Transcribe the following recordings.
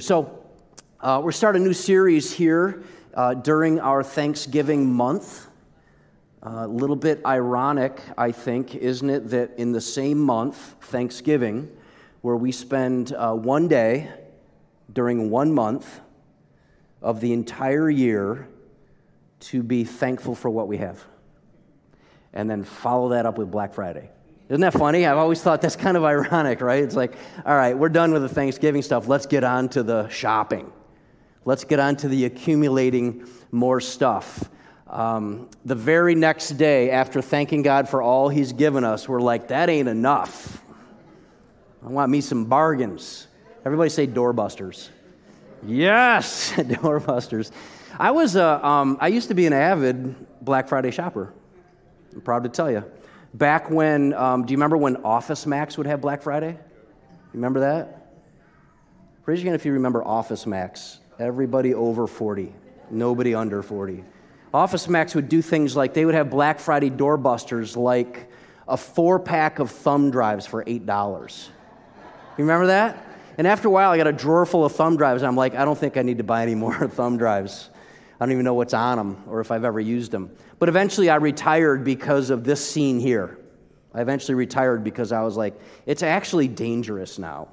So, uh, we're starting a new series here uh, during our Thanksgiving month. A uh, little bit ironic, I think, isn't it, that in the same month, Thanksgiving, where we spend uh, one day during one month of the entire year to be thankful for what we have, and then follow that up with Black Friday. Isn't that funny? I've always thought that's kind of ironic, right? It's like, all right, we're done with the Thanksgiving stuff. Let's get on to the shopping. Let's get on to the accumulating more stuff. Um, the very next day, after thanking God for all He's given us, we're like, that ain't enough. I want me some bargains. Everybody say doorbusters. Yes, doorbusters. I was, uh, um, I used to be an avid Black Friday shopper. I'm proud to tell you. Back when, um, do you remember when Office Max would have Black Friday? Remember that? Raise your hand if you remember Office Max. Everybody over 40, nobody under 40. Office Max would do things like they would have Black Friday doorbusters like a four pack of thumb drives for $8. You remember that? And after a while, I got a drawer full of thumb drives. And I'm like, I don't think I need to buy any more thumb drives. I don't even know what's on them or if I've ever used them. But eventually I retired because of this scene here. I eventually retired because I was like, it's actually dangerous now.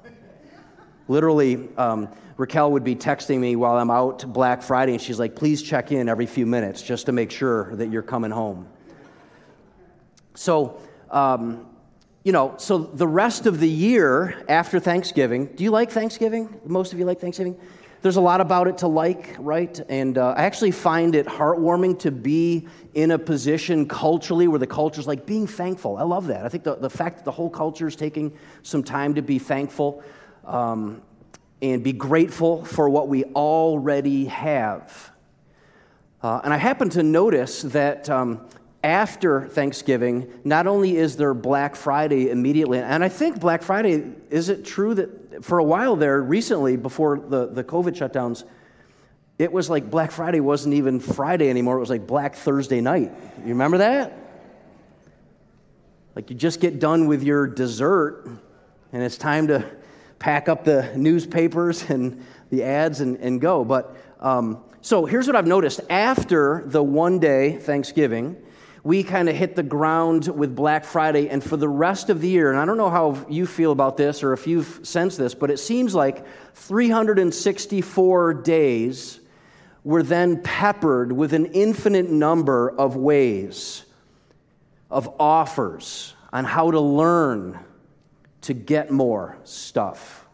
Literally, um, Raquel would be texting me while I'm out Black Friday, and she's like, please check in every few minutes just to make sure that you're coming home. So, um, you know, so the rest of the year after Thanksgiving, do you like Thanksgiving? Most of you like Thanksgiving? There's a lot about it to like, right? And uh, I actually find it heartwarming to be in a position culturally where the culture's like being thankful. I love that. I think the, the fact that the whole culture is taking some time to be thankful um, and be grateful for what we already have. Uh, and I happen to notice that um, after Thanksgiving, not only is there Black Friday immediately, and I think Black Friday, is it true that for a while there, recently, before the, the COVID shutdowns, it was like Black Friday wasn't even Friday anymore. It was like Black Thursday night. You remember that? Like you just get done with your dessert, and it's time to pack up the newspapers and the ads and, and go. But um, so here's what I've noticed after the one day Thanksgiving, we kind of hit the ground with Black Friday, and for the rest of the year, and I don't know how you feel about this or if you've sensed this, but it seems like 364 days were then peppered with an infinite number of ways, of offers on how to learn to get more stuff.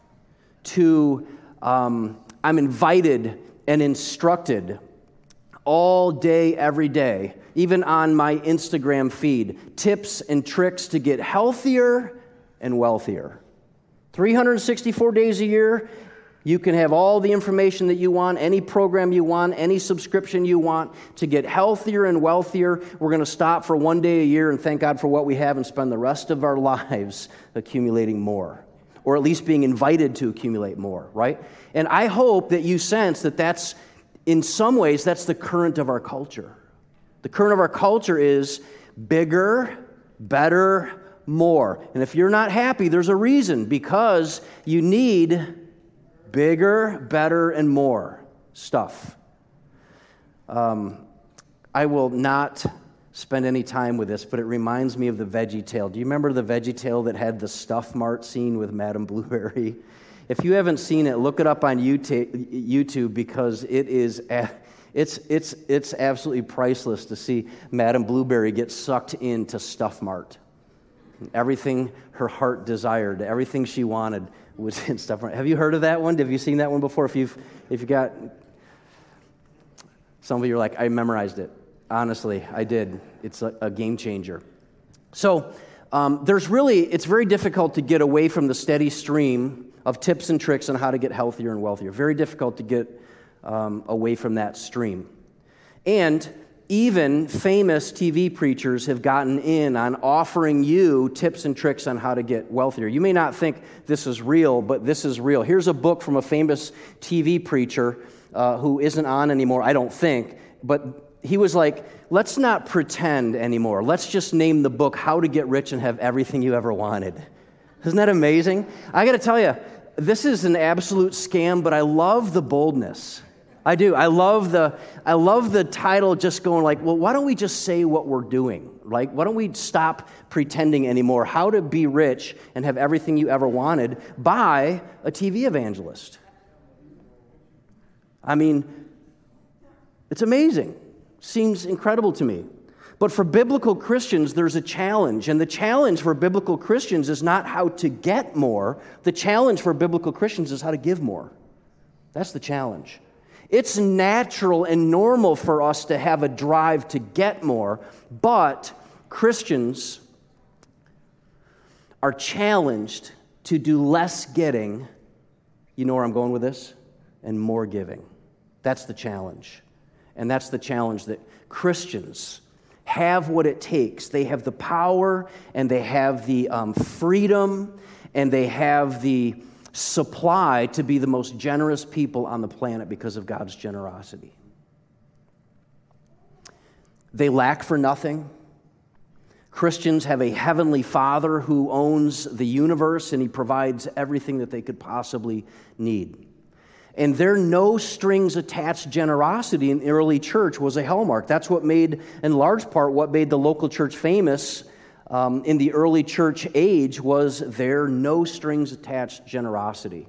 To, um, I'm invited and instructed all day, every day, even on my Instagram feed, tips and tricks to get healthier and wealthier. 364 days a year, you can have all the information that you want, any program you want, any subscription you want to get healthier and wealthier. We're going to stop for one day a year and thank God for what we have and spend the rest of our lives accumulating more, or at least being invited to accumulate more, right? And I hope that you sense that that's in some ways, that's the current of our culture. The current of our culture is bigger, better, more. And if you're not happy, there's a reason because you need bigger, better, and more stuff. Um, I will not spend any time with this, but it reminds me of the Veggie Tale. Do you remember the Veggie Tale that had the Stuff Mart scene with Madame Blueberry? If you haven't seen it, look it up on YouTube because it is. It's, it's, it's absolutely priceless to see Madame Blueberry get sucked into Stuff Mart. Everything her heart desired, everything she wanted was in Stuff Have you heard of that one? Have you seen that one before? If you've, if you got, some of you are like, I memorized it. Honestly, I did. It's a, a game changer. So, um, there's really, it's very difficult to get away from the steady stream of tips and tricks on how to get healthier and wealthier. Very difficult to get um, away from that stream. And even famous TV preachers have gotten in on offering you tips and tricks on how to get wealthier. You may not think this is real, but this is real. Here's a book from a famous TV preacher uh, who isn't on anymore, I don't think, but he was like, let's not pretend anymore. Let's just name the book How to Get Rich and Have Everything You Ever Wanted. Isn't that amazing? I got to tell you, this is an absolute scam, but I love the boldness. I do. I love the I love the title just going like, well, why don't we just say what we're doing? Like, why don't we stop pretending anymore? How to be rich and have everything you ever wanted by a TV evangelist. I mean, it's amazing. Seems incredible to me. But for biblical Christians, there's a challenge. And the challenge for biblical Christians is not how to get more, the challenge for biblical Christians is how to give more. That's the challenge. It's natural and normal for us to have a drive to get more, but Christians are challenged to do less getting. You know where I'm going with this? And more giving. That's the challenge. And that's the challenge that Christians have what it takes. They have the power and they have the um, freedom and they have the supply to be the most generous people on the planet because of God's generosity. They lack for nothing. Christians have a heavenly Father who owns the universe and he provides everything that they could possibly need. And their no strings attached generosity in the early church was a hallmark. That's what made, in large part, what made the local church famous um, in the early church age was their no strings attached generosity.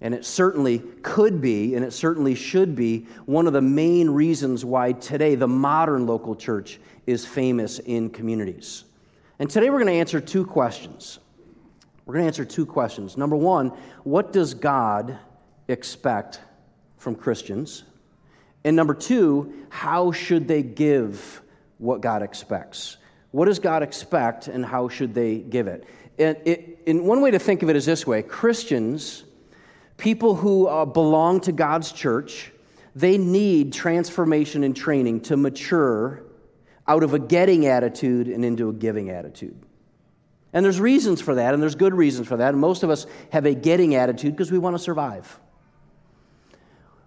And it certainly could be, and it certainly should be, one of the main reasons why today the modern local church is famous in communities. And today we're going to answer two questions. We're going to answer two questions. Number one, what does God expect from Christians? And number two, how should they give what God expects? What does God expect and how should they give it? And, it, and one way to think of it is this way Christians, people who uh, belong to God's church, they need transformation and training to mature out of a getting attitude and into a giving attitude. And there's reasons for that, and there's good reasons for that. And most of us have a getting attitude because we want to survive.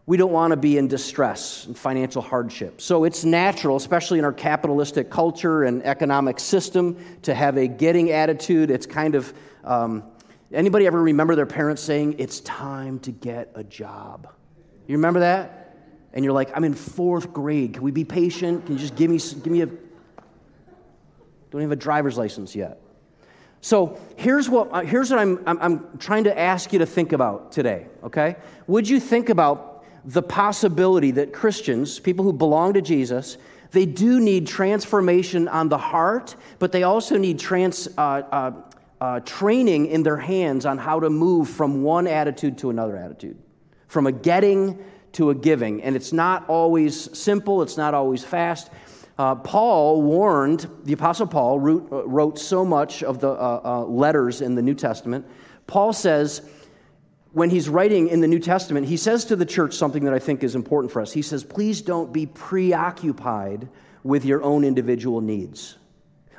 We don't want to be in distress and financial hardship. So it's natural, especially in our capitalistic culture and economic system, to have a getting attitude. It's kind of um, anybody ever remember their parents saying, It's time to get a job? You remember that? And you're like, I'm in fourth grade. Can we be patient? Can you just give me, give me a. Don't have a driver's license yet. So here's what, uh, here's what I'm, I'm, I'm trying to ask you to think about today, okay? Would you think about the possibility that Christians, people who belong to Jesus, they do need transformation on the heart, but they also need trans, uh, uh, uh, training in their hands on how to move from one attitude to another attitude, from a getting to a giving. And it's not always simple, it's not always fast. Uh, Paul warned, the Apostle Paul wrote, uh, wrote so much of the uh, uh, letters in the New Testament. Paul says, when he's writing in the New Testament, he says to the church something that I think is important for us. He says, Please don't be preoccupied with your own individual needs.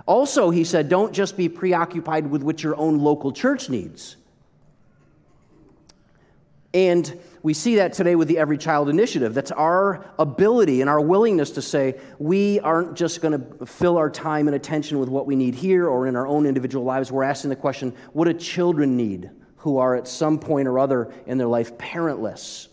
Also, he said, Don't just be preoccupied with what your own local church needs. And we see that today with the Every Child Initiative. That's our ability and our willingness to say, we aren't just going to fill our time and attention with what we need here or in our own individual lives. We're asking the question, what do children need who are at some point or other in their life parentless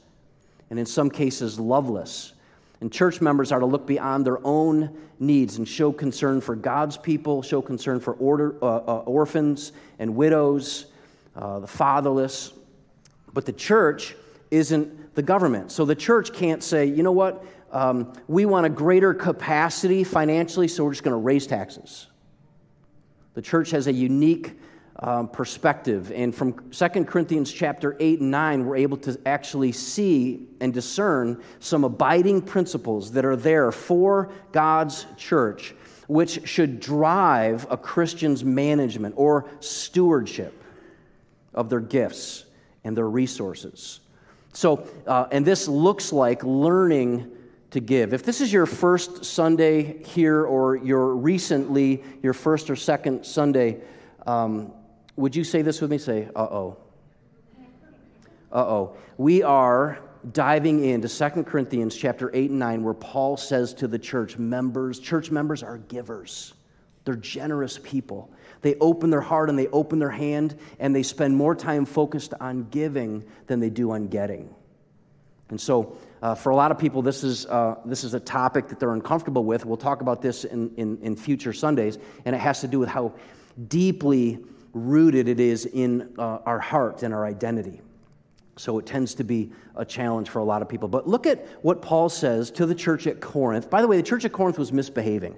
and in some cases loveless? And church members are to look beyond their own needs and show concern for God's people, show concern for order, uh, uh, orphans and widows, uh, the fatherless. But the church isn't the government. So the church can't say, you know what, um, we want a greater capacity financially, so we're just going to raise taxes. The church has a unique um, perspective. And from 2 Corinthians chapter 8 and 9, we're able to actually see and discern some abiding principles that are there for God's church, which should drive a Christian's management or stewardship of their gifts and their resources. So, uh, and this looks like learning to give. If this is your first Sunday here or your recently your first or second Sunday, um, would you say this with me? Say, uh oh. Uh oh. We are diving into Second Corinthians chapter 8 and 9, where Paul says to the church members, church members are givers. They're generous people. They open their heart and they open their hand and they spend more time focused on giving than they do on getting. And so, uh, for a lot of people, this is, uh, this is a topic that they're uncomfortable with. We'll talk about this in, in, in future Sundays, and it has to do with how deeply rooted it is in uh, our heart and our identity. So it tends to be a challenge for a lot of people. But look at what Paul says to the church at Corinth. By the way, the church at Corinth was misbehaving.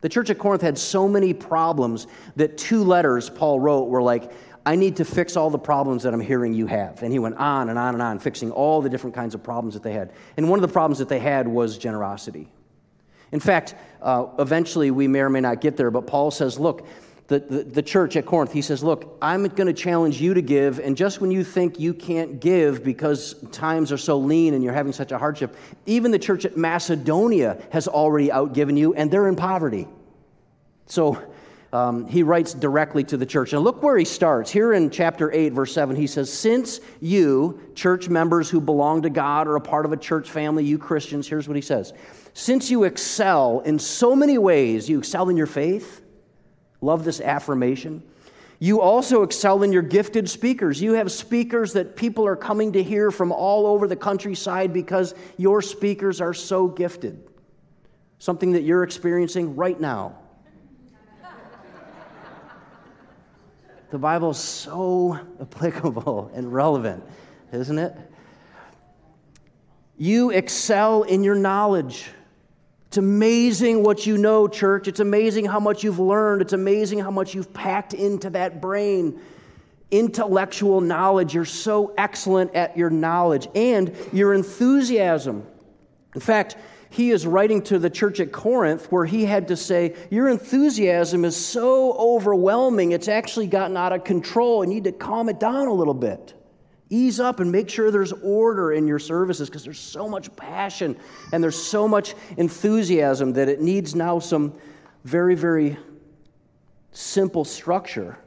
The church at Corinth had so many problems that two letters Paul wrote were like, I need to fix all the problems that I'm hearing you have. And he went on and on and on, fixing all the different kinds of problems that they had. And one of the problems that they had was generosity. In fact, uh, eventually we may or may not get there, but Paul says, look, the, the, the, church at Corinth, he says, Look, I'm going to challenge you to give, and just when you think you can't give because times are so lean and you're having such a hardship, even the church at Macedonia has already outgiven you, and they're in poverty. So um, he writes directly to the church. And look where he starts. Here in chapter 8, verse 7, he says, Since you, church members who belong to God or a part of a church family, you Christians, here's what he says Since you excel in so many ways, you excel in your faith Love this affirmation. You also excel in your gifted speakers. You have speakers that people are coming to hear from all over the countryside because your speakers are so gifted. Something that you're experiencing right now. the Bible is so applicable and relevant, isn't it? You excel in your knowledge. It's amazing what you know, church. It's amazing how much you've learned. It's amazing how much you've packed into that brain. Intellectual knowledge. You're so excellent at your knowledge and your enthusiasm. In fact, he is writing to the church at Corinth where he had to say, Your enthusiasm is so overwhelming, it's actually gotten out of control. You need to calm it down a little bit. Ease up and make sure there's order in your services because there's so much passion and there's so much enthusiasm that it needs now some very, very simple structure.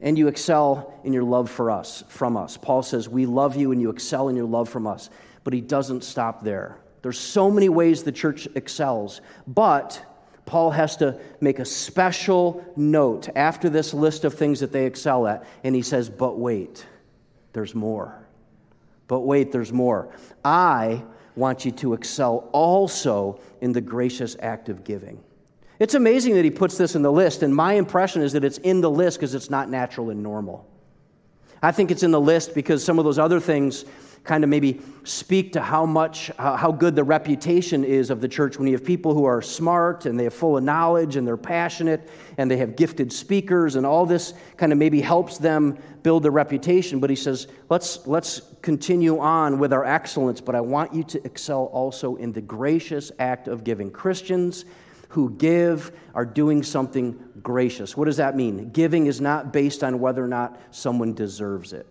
And you excel in your love for us, from us. Paul says, We love you and you excel in your love from us. But he doesn't stop there. There's so many ways the church excels, but Paul has to make a special note after this list of things that they excel at, and he says, But wait there's more. But wait, there's more. I want you to excel also in the gracious act of giving. It's amazing that he puts this in the list, and my impression is that it's in the list because it's not natural and normal. I think it's in the list because some of those other things kind of maybe speak to how much, uh, how good the reputation is of the church when you have people who are smart and they are full of knowledge and they're passionate and they have gifted speakers and all this kind of maybe helps them build their reputation. But he says, let's, let's continue on with our excellence, but I want you to excel also in the gracious act of giving. Christians who give are doing something gracious. What does that mean? Giving is not based on whether or not someone deserves it.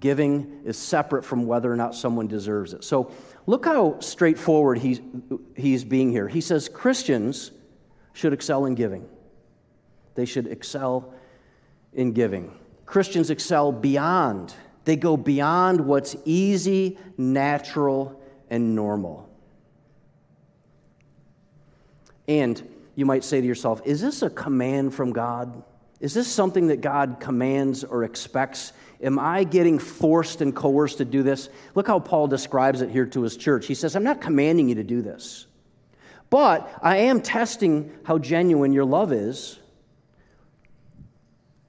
Giving is separate from whether or not someone deserves it. So look how straightforward he's, he's being here. He says Christians should excel in giving, they should excel in giving. Christians excel beyond, they go beyond what's easy, natural, and normal. And you might say to yourself, is this a command from God? Is this something that God commands or expects Am I getting forced and coerced to do this? Look how Paul describes it here to his church. He says, I'm not commanding you to do this, but I am testing how genuine your love is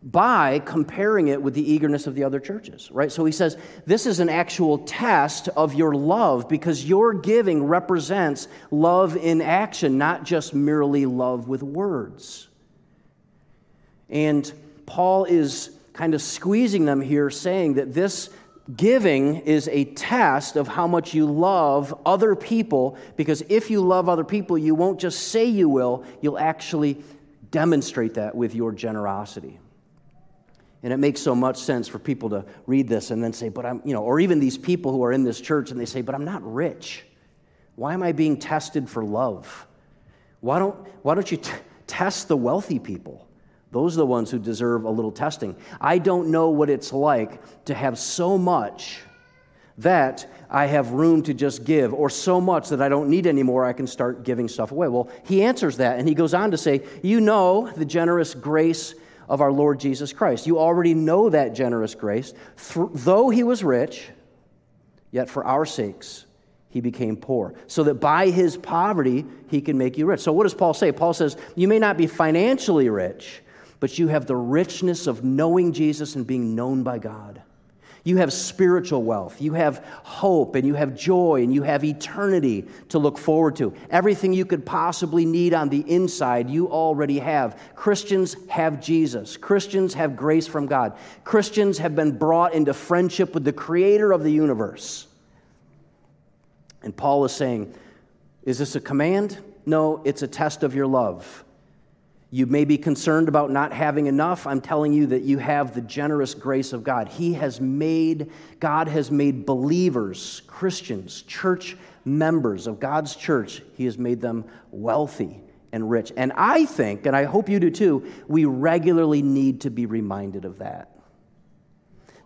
by comparing it with the eagerness of the other churches, right? So he says, this is an actual test of your love because your giving represents love in action, not just merely love with words. And Paul is kind of squeezing them here, saying that this giving is a test of how much you love other people, because if you love other people, you won't just say you will, you'll actually demonstrate that with your generosity. And it makes so much sense for people to read this and then say, but I'm, you know, or even these people who are in this church and they say, but I'm not rich. Why am I being tested for love? Why don't, why don't you t- test the wealthy people? Those are the ones who deserve a little testing. I don't know what it's like to have so much that I have room to just give, or so much that I don't need anymore, I can start giving stuff away? Well, he answers that, and he goes on to say, You know the generous grace of our Lord Jesus Christ. You already know that generous grace. Though he was rich, yet for our sakes, he became poor, so that by his poverty he can make you rich. So, what does Paul say? Paul says, You may not be financially rich, but you have the richness of knowing Jesus and being known by God. You have spiritual wealth, you have hope, and you have joy, and you have eternity to look forward to. Everything you could possibly need on the inside, you already have. Christians have Jesus. Christians have grace from God. Christians have been brought into friendship with the creator of the universe. And Paul is saying, Is this a command? No, it's a test of your love. You may be concerned about not having enough. I'm telling you that you have the generous grace of God. He has made, God has made believers, Christians, church members of God's church, He has made them wealthy and rich. And I think, and I hope you do too, we regularly need to be reminded of that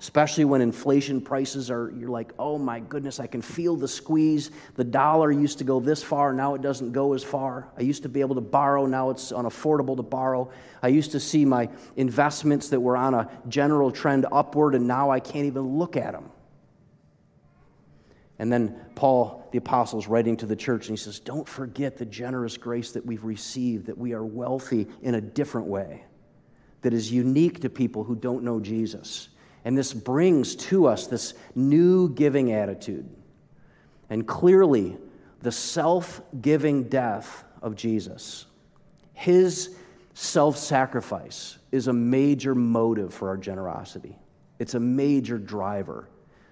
especially when inflation prices are, you're like, oh my goodness, I can feel the squeeze. The dollar used to go this far, now it doesn't go as far. I used to be able to borrow, now it's unaffordable to borrow. I used to see my investments that were on a general trend upward, and now I can't even look at them. And then Paul, the apostle, is writing to the church, and he says, Don't forget the generous grace that we've received, that we are wealthy in a different way, that is unique to people who don't know Jesus. And this brings to us this new giving attitude. And clearly, the self giving death of Jesus, his self sacrifice, is a major motive for our generosity. It's a major driver.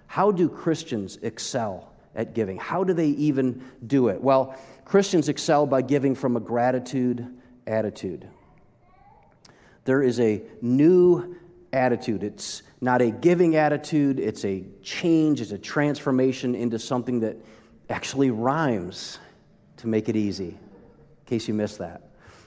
How do Christians excel at giving? How do they even do it? Well, Christians excel by giving from a gratitude attitude. There is a new attitude. It's not a giving attitude, it's a change, it's a transformation into something that actually rhymes to make it easy, in case you missed that.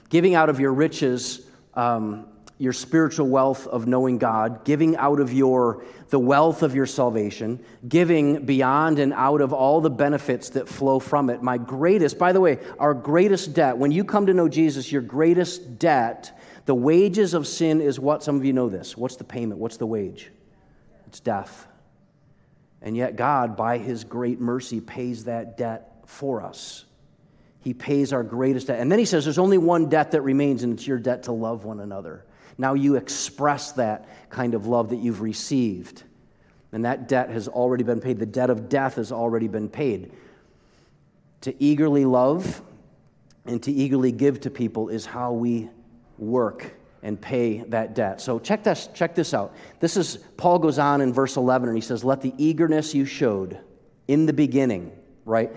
Giving out of your riches, um, your spiritual wealth of knowing God, giving out of your the wealth of your salvation, giving beyond and out of all the benefits that flow from it. My greatest, by the way, our greatest debt, when you come to know Jesus, your greatest debt the wages of sin is what? Some of you know this. What's the payment? What's the wage? It's death. And yet, God, by His great mercy, pays that debt for us. He pays our greatest debt. And then He says there's only one debt that remains, and it's your debt to love one another. Now you express that kind of love that you've received. And that debt has already been paid. The debt of death has already been paid. To eagerly love and to eagerly give to people is how we work and pay that debt. So check this, check this out. This is Paul goes on in verse 11 and he says, "Let the eagerness you showed in the beginning, right,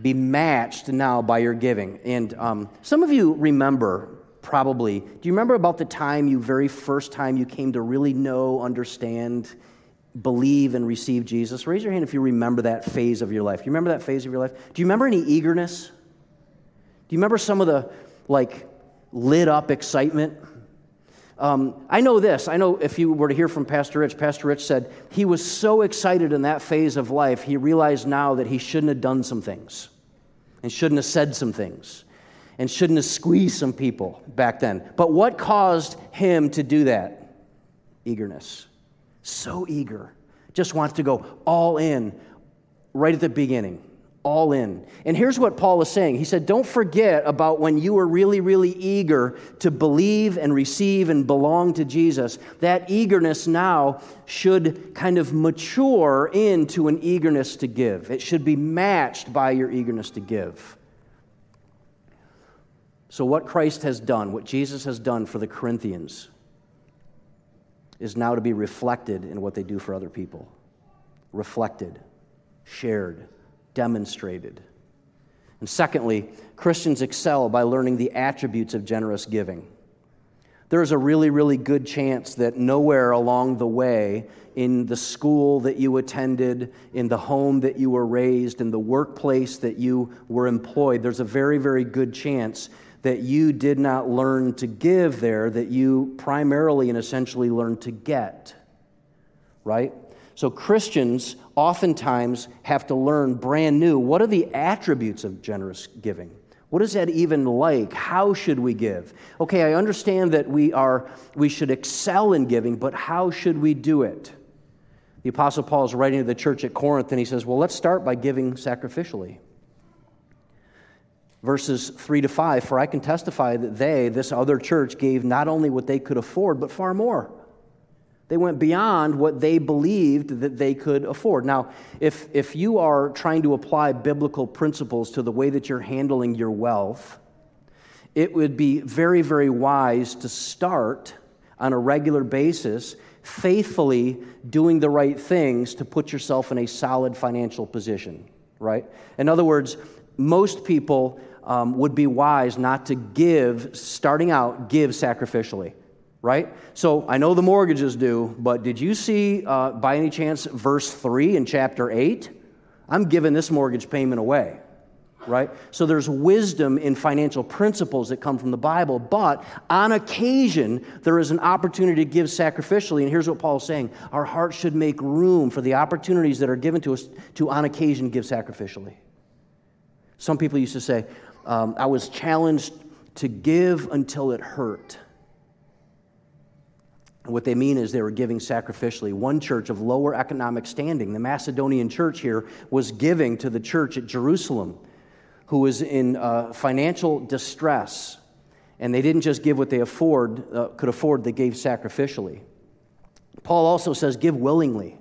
be matched now by your giving." And um, some of you remember probably. Do you remember about the time you very first time you came to really know, understand, believe, and receive Jesus? Raise your hand if you remember that phase of your life. Do you remember that phase of your life? Do you remember any eagerness? Do you remember some of the like lit up excitement. Um, I know this. I know if you were to hear from Pastor Rich, Pastor Rich said he was so excited in that phase of life, he realized now that he shouldn't have done some things and shouldn't have said some things and shouldn't have squeezed some people back then. But what caused him to do that? Eagerness. So eager. Just wants to go all in right at the beginning all in. And here's what Paul is saying. He said, Don't forget about when you were really, really eager to believe and receive and belong to Jesus. That eagerness now should kind of mature into an eagerness to give. It should be matched by your eagerness to give. So, what Christ has done, what Jesus has done for the Corinthians, is now to be reflected in what they do for other people. Reflected, shared demonstrated. And secondly, Christians excel by learning the attributes of generous giving. There is a really, really good chance that nowhere along the way, in the school that you attended, in the home that you were raised, in the workplace that you were employed, there's a very, very good chance that you did not learn to give there, that you primarily and essentially learned to get. Right? So Christians oftentimes have to learn brand new what are the attributes of generous giving? What is that even like? How should we give? Okay, I understand that we are we should excel in giving, but how should we do it? The apostle Paul is writing to the church at Corinth and he says, "Well, let's start by giving sacrificially." Verses 3 to 5, for I can testify that they, this other church, gave not only what they could afford, but far more. They went beyond what they believed that they could afford. Now, if, if you are trying to apply biblical principles to the way that you're handling your wealth, it would be very, very wise to start on a regular basis, faithfully doing the right things to put yourself in a solid financial position, right? In other words, most people um, would be wise not to give, starting out, give sacrificially right? So I know the mortgages do, but did you see uh, by any chance verse 3 in chapter 8? I'm giving this mortgage payment away, right? So there's wisdom in financial principles that come from the Bible, but on occasion, there is an opportunity to give sacrificially. And here's what Paul's saying our hearts should make room for the opportunities that are given to us to, on occasion, give sacrificially. Some people used to say, um, I was challenged to give until it hurt. What they mean is they were giving sacrificially. One church of lower economic standing, the Macedonian church here, was giving to the church at Jerusalem, who was in uh, financial distress. And they didn't just give what they afford, uh, could afford, they gave sacrificially. Paul also says, give willingly.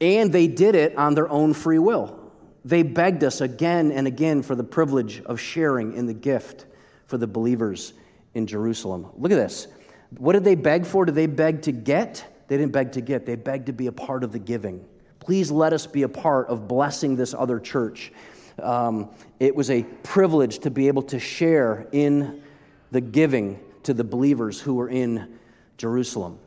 And they did it on their own free will. They begged us again and again for the privilege of sharing in the gift for the believers in Jerusalem. Look at this. What did they beg for? Did they beg to get? They didn't beg to get, they begged to be a part of the giving. Please let us be a part of blessing this other church. Um, it was a privilege to be able to share in the giving to the believers who were in Jerusalem.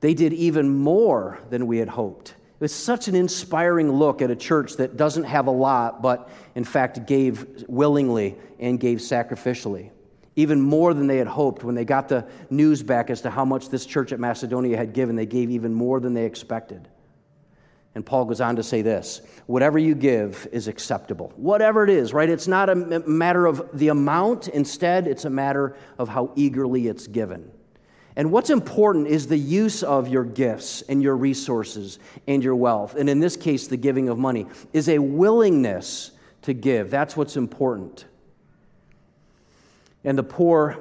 They did even more than we had hoped. It was such an inspiring look at a church that doesn't have a lot, but in fact gave willingly and gave sacrificially even more than they had hoped. When they got the news back as to how much this church at Macedonia had given, they gave even more than they expected. And Paul goes on to say this whatever you give is acceptable. Whatever it is, right? It's not a matter of the amount, instead, it's a matter of how eagerly it's given. And what's important is the use of your gifts and your resources and your wealth. And in this case, the giving of money is a willingness to give. That's what's important and the poor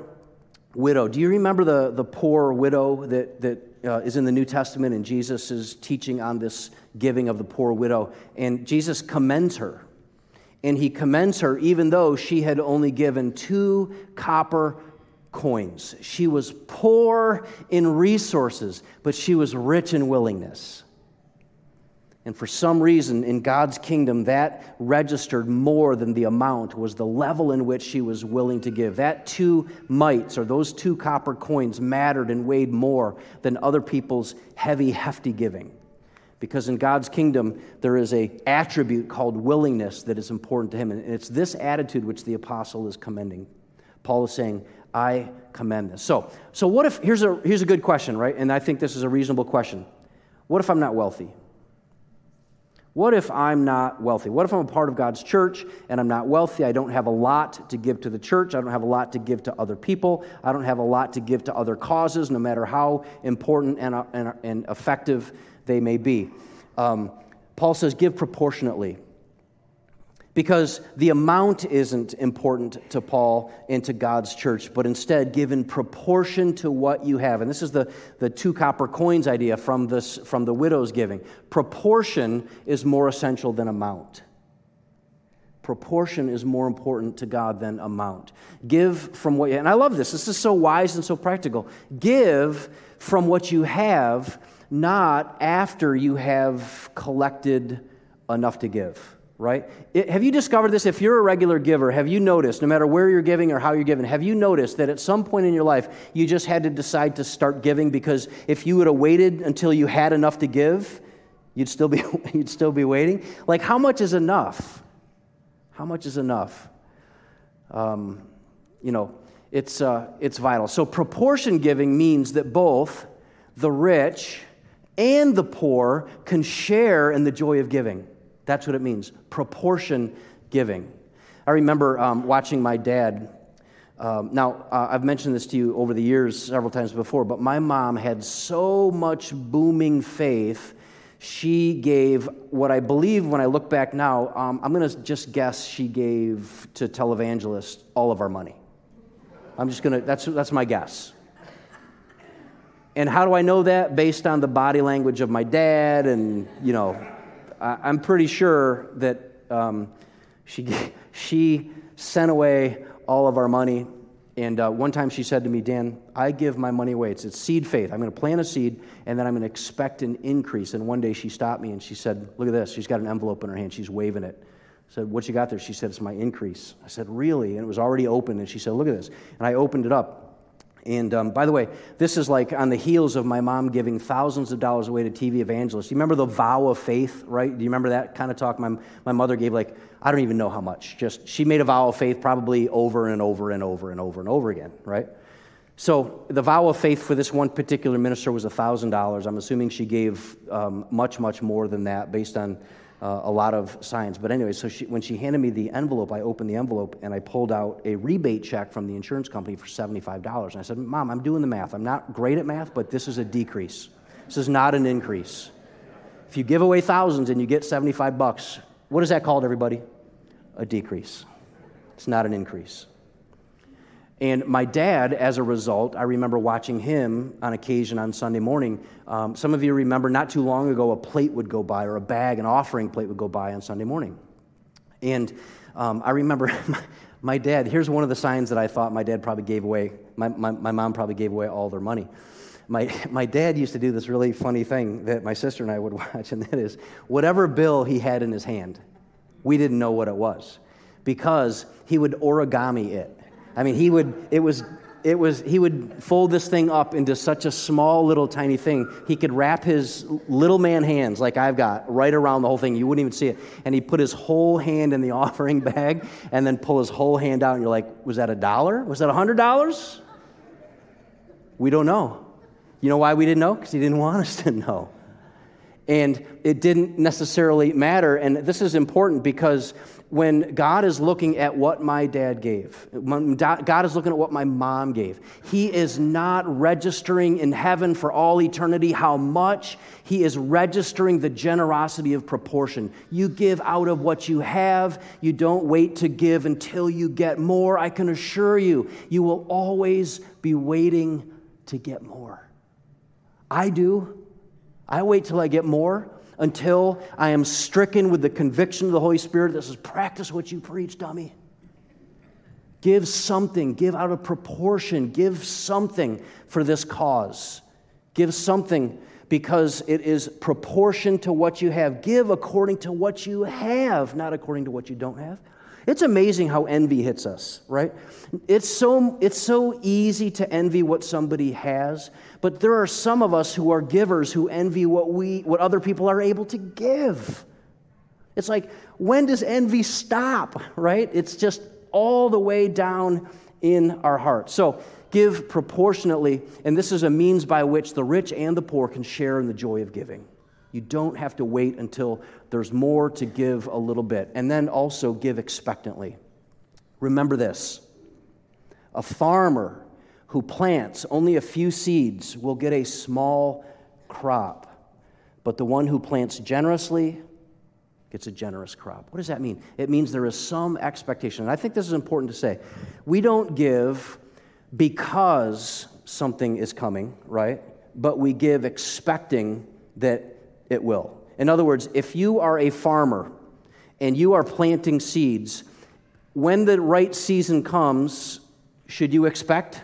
widow. Do you remember the, the poor widow that, that uh, is in the New Testament and Jesus is teaching on this giving of the poor widow? And Jesus commends her. And he commends her even though she had only given two copper coins. She was poor in resources, but she was rich in willingness. And for some reason, in God's kingdom, that registered more than the amount was the level in which she was willing to give. That two mites, or those two copper coins, mattered and weighed more than other people's heavy, hefty giving. Because in God's kingdom, there is a attribute called willingness that is important to him. And it's this attitude which the apostle is commending. Paul is saying, I commend this. So, so what if, here's a, here's a good question, right? And I think this is a reasonable question. What if I'm not wealthy? What if I'm not wealthy? What if I'm a part of God's church and I'm not wealthy? I don't have a lot to give to the church. I don't have a lot to give to other people. I don't have a lot to give to other causes, no matter how important and, uh, and, and effective they may be. Um, Paul says, give proportionately because the amount isn't important to Paul and to God's church, but instead given proportion to what you have. And this is the, the two copper coins idea from, this, from the widow's giving. Proportion is more essential than amount. Proportion is more important to God than amount. Give from what you, and I love this, this is so wise and so practical. Give from what you have, not after you have collected enough to give right? It, have you discovered this? If you're a regular giver, have you noticed, no matter where you're giving or how you're giving, have you noticed that at some point in your life you just had to decide to start giving because if you would have waited until you had enough to give, you'd still be, you'd still be waiting? Like, how much is enough? How much is enough? Um, you know, it's, uh, it's vital. So, proportion giving means that both the rich and the poor can share in the joy of giving. That's what it means proportion giving. I remember um, watching my dad. Um, now, uh, I've mentioned this to you over the years several times before, but my mom had so much booming faith. She gave what I believe when I look back now, um, I'm going to just guess she gave to televangelists all of our money. I'm just going to, that's, that's my guess. And how do I know that? Based on the body language of my dad, and, you know, I, am pretty sure that um, she, she sent away all of our money. And uh, one time she said to me, Dan, I give my money away. It's, it's seed faith. I'm going to plant a seed, and then I'm going to expect an increase. And one day she stopped me and she said, Look at this. She's got an envelope in her hand. She's waving it. I said, What you got there? She said, It's my increase. I said, Really? And it was already open. And she said, Look at this. And I opened it up. And um, by the way, this is like on the heels of my mom giving thousands of dollars away to TV evangelists. You remember the vow of faith, right? Do you remember that kind of talk? My, my mother gave like, I don't even know how much. Just, she made a vow of faith probably over and over and over and over and over again, right? So the vow of faith for this one particular minister was $1,000. I'm assuming she gave um, much, much more than that based on uh, a lot of signs. But anyway, so she, when she handed me the envelope, I opened the envelope and I pulled out a rebate check from the insurance company for $75. And I said, Mom, I'm doing the math. I'm not great at math, but this is a decrease. This is not an increase. If you give away thousands and you get 75 bucks, what is that called, everybody? A decrease. It's not an increase. And my dad, as a result, I remember watching him on occasion on Sunday morning. Um, some of you remember not too long ago, a plate would go by, or a bag, an offering plate would go by on Sunday morning. And um, I remember my, dad, here's one of the signs that I thought my dad probably gave away, my, my, my mom probably gave away all their money. My, my dad used to do this really funny thing that my sister and I would watch, and that is whatever bill he had in his hand, we didn't know what it was because he would origami it. I mean, he would, it was, it was, he would fold this thing up into such a small little tiny thing. He could wrap his little man hands, like I've got, right around the whole thing. You wouldn't even see it. And he'd put his whole hand in the offering bag and then pull his whole hand out. And you're like, was that a dollar? Was that a hundred dollars? We don't know. You know why we didn't know? Because he didn't want us to know. And it didn't necessarily matter. And this is important because when God is looking at what my dad gave, God is looking at what my mom gave, He is not registering in heaven for all eternity how much. He is registering the generosity of proportion. You give out of what you have, you don't wait to give until you get more. I can assure you, you will always be waiting to get more. I do. I wait till I get more until I am stricken with the conviction of the Holy Spirit that says, practice what you preach, dummy. Give something, give out of proportion, give something for this cause. Give something because it is proportion to what you have. Give according to what you have, not according to what you don't have. It's amazing how envy hits us, right? It's so, it's so easy to envy what somebody has, but there are some of us who are givers who envy what, we, what other people are able to give. It's like, when does envy stop, right? It's just all the way down in our hearts. So, give proportionately, and this is a means by which the rich and the poor can share in the joy of giving. You don't have to wait until there's more to give a little bit. And then also give expectantly. Remember this a farmer who plants only a few seeds will get a small crop, but the one who plants generously gets a generous crop. What does that mean? It means there is some expectation. And I think this is important to say. We don't give because something is coming, right? But we give expecting that it will. In other words, if you are a farmer and you are planting seeds, when the right season comes, should you expect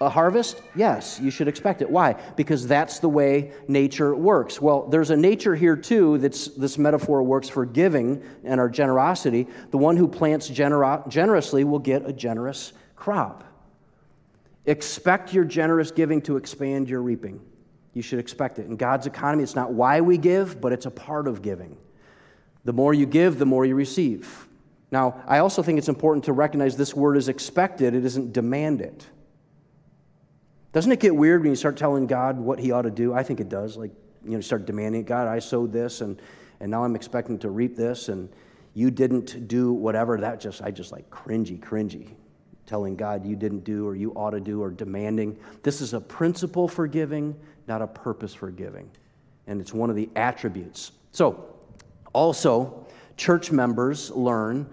a harvest? Yes, you should expect it. Why? Because that's the way nature works. Well, there's a nature here too that's this metaphor works for giving and our generosity. The one who plants genero- generously will get a generous crop. Expect your generous giving to expand your reaping. You should expect it. In God's economy, it's not why we give, but it's a part of giving. The more you give, the more you receive. Now, I also think it's important to recognize this word is expected, it isn't demanded. Doesn't it get weird when you start telling God what he ought to do? I think it does. Like, you know, start demanding, God, I sowed this and, and now I'm expecting to reap this and you didn't do whatever. That just, I just like cringy, cringy. Telling God you didn't do or you ought to do or demanding. This is a principle for giving, not a purpose for giving. And it's one of the attributes. So, also, church members learn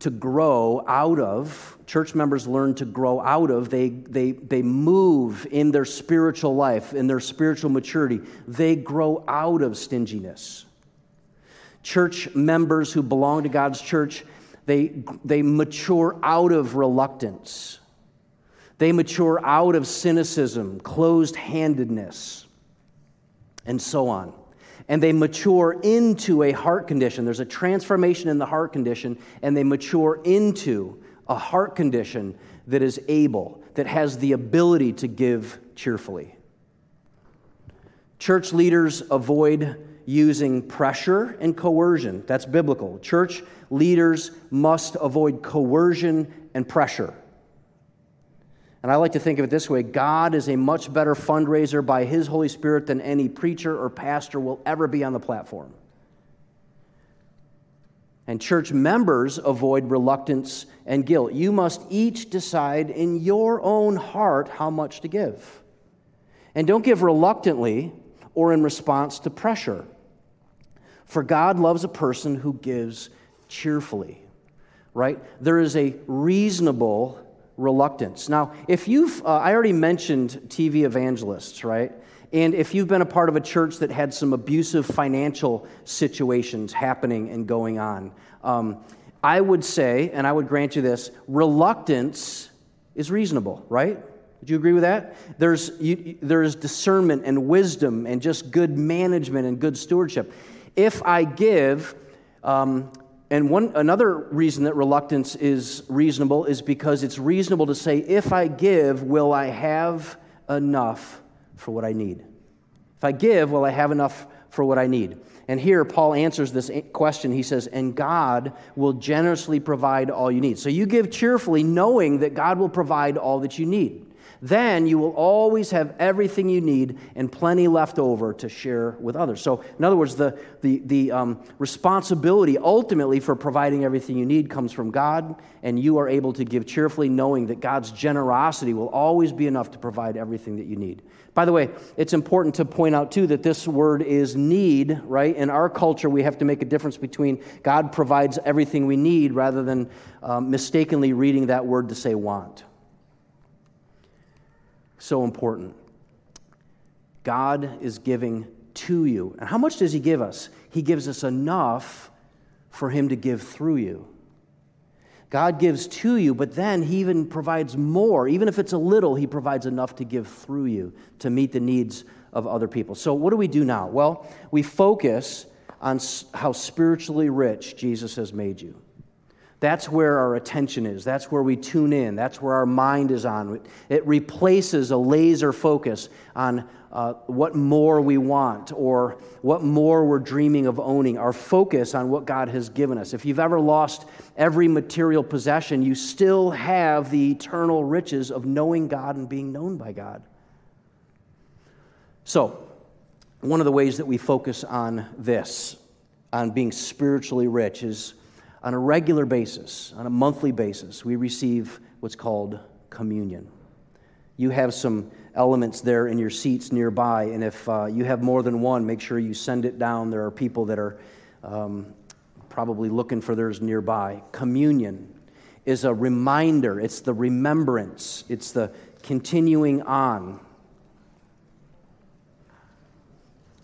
to grow out of church members learn to grow out of they, they, they move in their spiritual life in their spiritual maturity they grow out of stinginess church members who belong to god's church they, they mature out of reluctance they mature out of cynicism closed-handedness and so on and they mature into a heart condition. There's a transformation in the heart condition, and they mature into a heart condition that is able, that has the ability to give cheerfully. Church leaders avoid using pressure and coercion. That's biblical. Church leaders must avoid coercion and pressure. And I like to think of it this way God is a much better fundraiser by His Holy Spirit than any preacher or pastor will ever be on the platform. And church members avoid reluctance and guilt. You must each decide in your own heart how much to give. And don't give reluctantly or in response to pressure. For God loves a person who gives cheerfully, right? There is a reasonable reluctance. Now, if you've, uh, I already mentioned TV evangelists, right? And if you've been a part of a church that had some abusive financial situations happening and going on, um, I would say, and I would grant you this, reluctance is reasonable, right? Would you agree with that? There's, you, there's discernment and wisdom and just good management and good stewardship. If I give, um, and one, another reason that reluctance is reasonable is because it's reasonable to say, if I give, will I have enough for what I need? If I give, will I have enough for what I need? And here, Paul answers this question. He says, And God will generously provide all you need. So you give cheerfully, knowing that God will provide all that you need then you will always have everything you need and plenty left over to share with others. So, in other words, the, the, the um, responsibility ultimately for providing everything you need comes from God, and you are able to give cheerfully, knowing that God's generosity will always be enough to provide everything that you need. By the way, it's important to point out too that this word is need, right? In our culture, we have to make a difference between God provides everything we need rather than um, mistakenly reading that word to say want so important. God is giving to you. And how much does He give us? He gives us enough for Him to give through you. God gives to you, but then He even provides more. Even if it's a little, He provides enough to give through you to meet the needs of other people. So, what do we do now? Well, we focus on how spiritually rich Jesus has made you. That's where our attention is. That's where we tune in. That's where our mind is on. It replaces a laser focus on uh, what more we want or what more we're dreaming of owning. Our focus on what God has given us. If you've ever lost every material possession, you still have the eternal riches of knowing God and being known by God. So, one of the ways that we focus on this, on being spiritually rich, is on a regular basis, on a monthly basis, we receive what's called communion. You have some elements there in your seats nearby, and if uh, you have more than one, make sure you send it down. There are people that are um, probably looking for theirs nearby. Communion is a reminder, it's the remembrance, it's the continuing on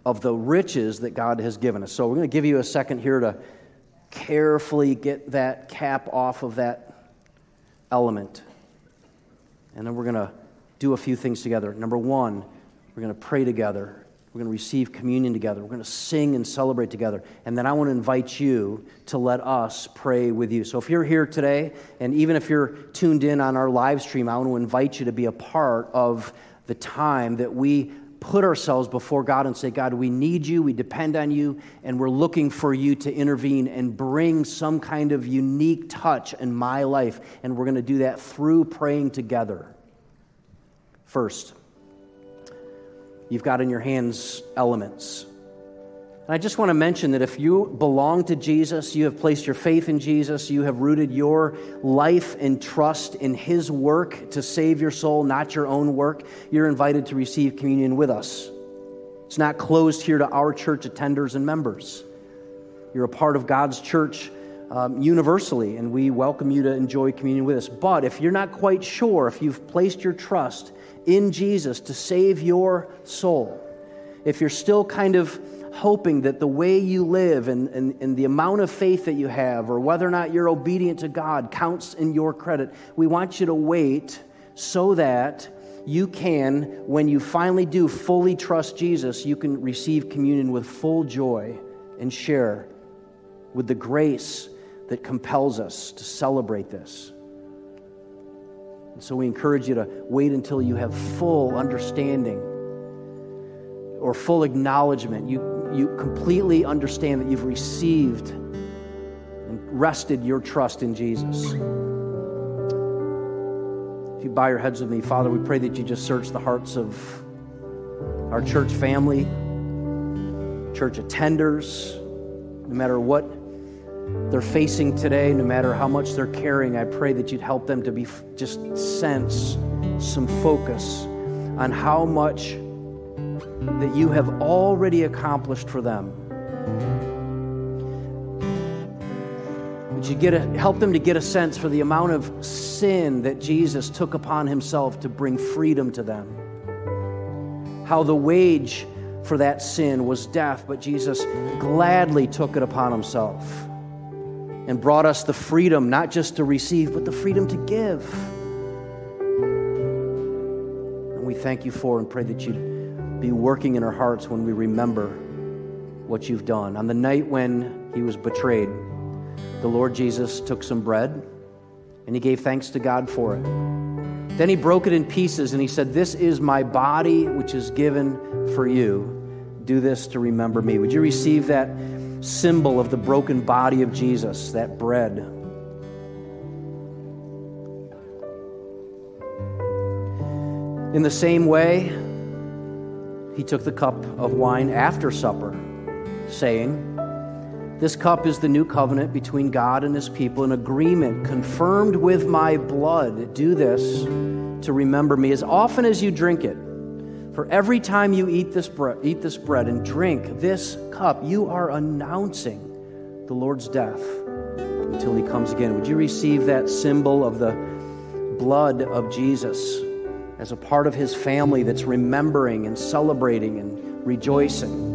of the riches that God has given us. So, we're going to give you a second here to carefully get that cap off of that element. And then we're going to do a few things together. Number one, we're going to pray together. We're going to receive communion together. We're going to sing and celebrate together. And then I want to invite you to let us pray with you. So if you're here today, and even if you're tuned in on our live stream, I want to invite you to be a part of the time that we put ourselves before God and say, God, we need you, we depend on you, and we're looking for you to intervene and bring some kind of unique touch in my life. And we're going to do that through praying together. First, you've got in your hands elements. I just want to mention that if you belong to Jesus, you have placed your faith in Jesus, you have rooted your life and trust in His work to save your soul, not your own work, you're invited to receive communion with us. It's not closed here to our church attenders and members. You're a part of God's church um, universally, and we welcome you to enjoy communion with us. But if you're not quite sure, if you've placed your trust in Jesus to save your soul, if you're still kind of hoping that the way you live and, and, and, the amount of faith that you have, or whether or not you're obedient to God, counts in your credit. We want you to wait so that you can, when you finally do fully trust Jesus, you can receive communion with full joy and share with the grace that compels us to celebrate this. And so we encourage you to wait until you have full understanding or full acknowledgement. You you completely understand that you've received and rested your trust in Jesus. If you bow your heads with me, Father, we pray that you just search the hearts of our church family, church attenders, no matter what they're facing today, no matter how much they're carrying, I pray that you'd help them to be just sense some focus on how much that you have already accomplished for them. Would you get a, help them to get a sense for the amount of sin that Jesus took upon himself to bring freedom to them? How the wage for that sin was death, but Jesus gladly took it upon himself and brought us the freedom not just to receive, but the freedom to give. And we thank you for and pray that you be working in our hearts when we remember what you've done. On the night when he was betrayed, the Lord Jesus took some bread and he gave thanks to God for it. Then he broke it in pieces and he said, This is my body, which is given for you. Do this to remember me. Would you receive that symbol of the broken body of Jesus, that bread? In the same way, he took the cup of wine after supper, saying, This cup is the new covenant between God and his people, an agreement confirmed with my blood. Do this to remember me as often as you drink it. For every time you eat this, bre- eat this bread and drink this cup, you are announcing the Lord's death until he comes again. Would you receive that symbol of the blood of Jesus? As a part of his family that's remembering and celebrating and rejoicing.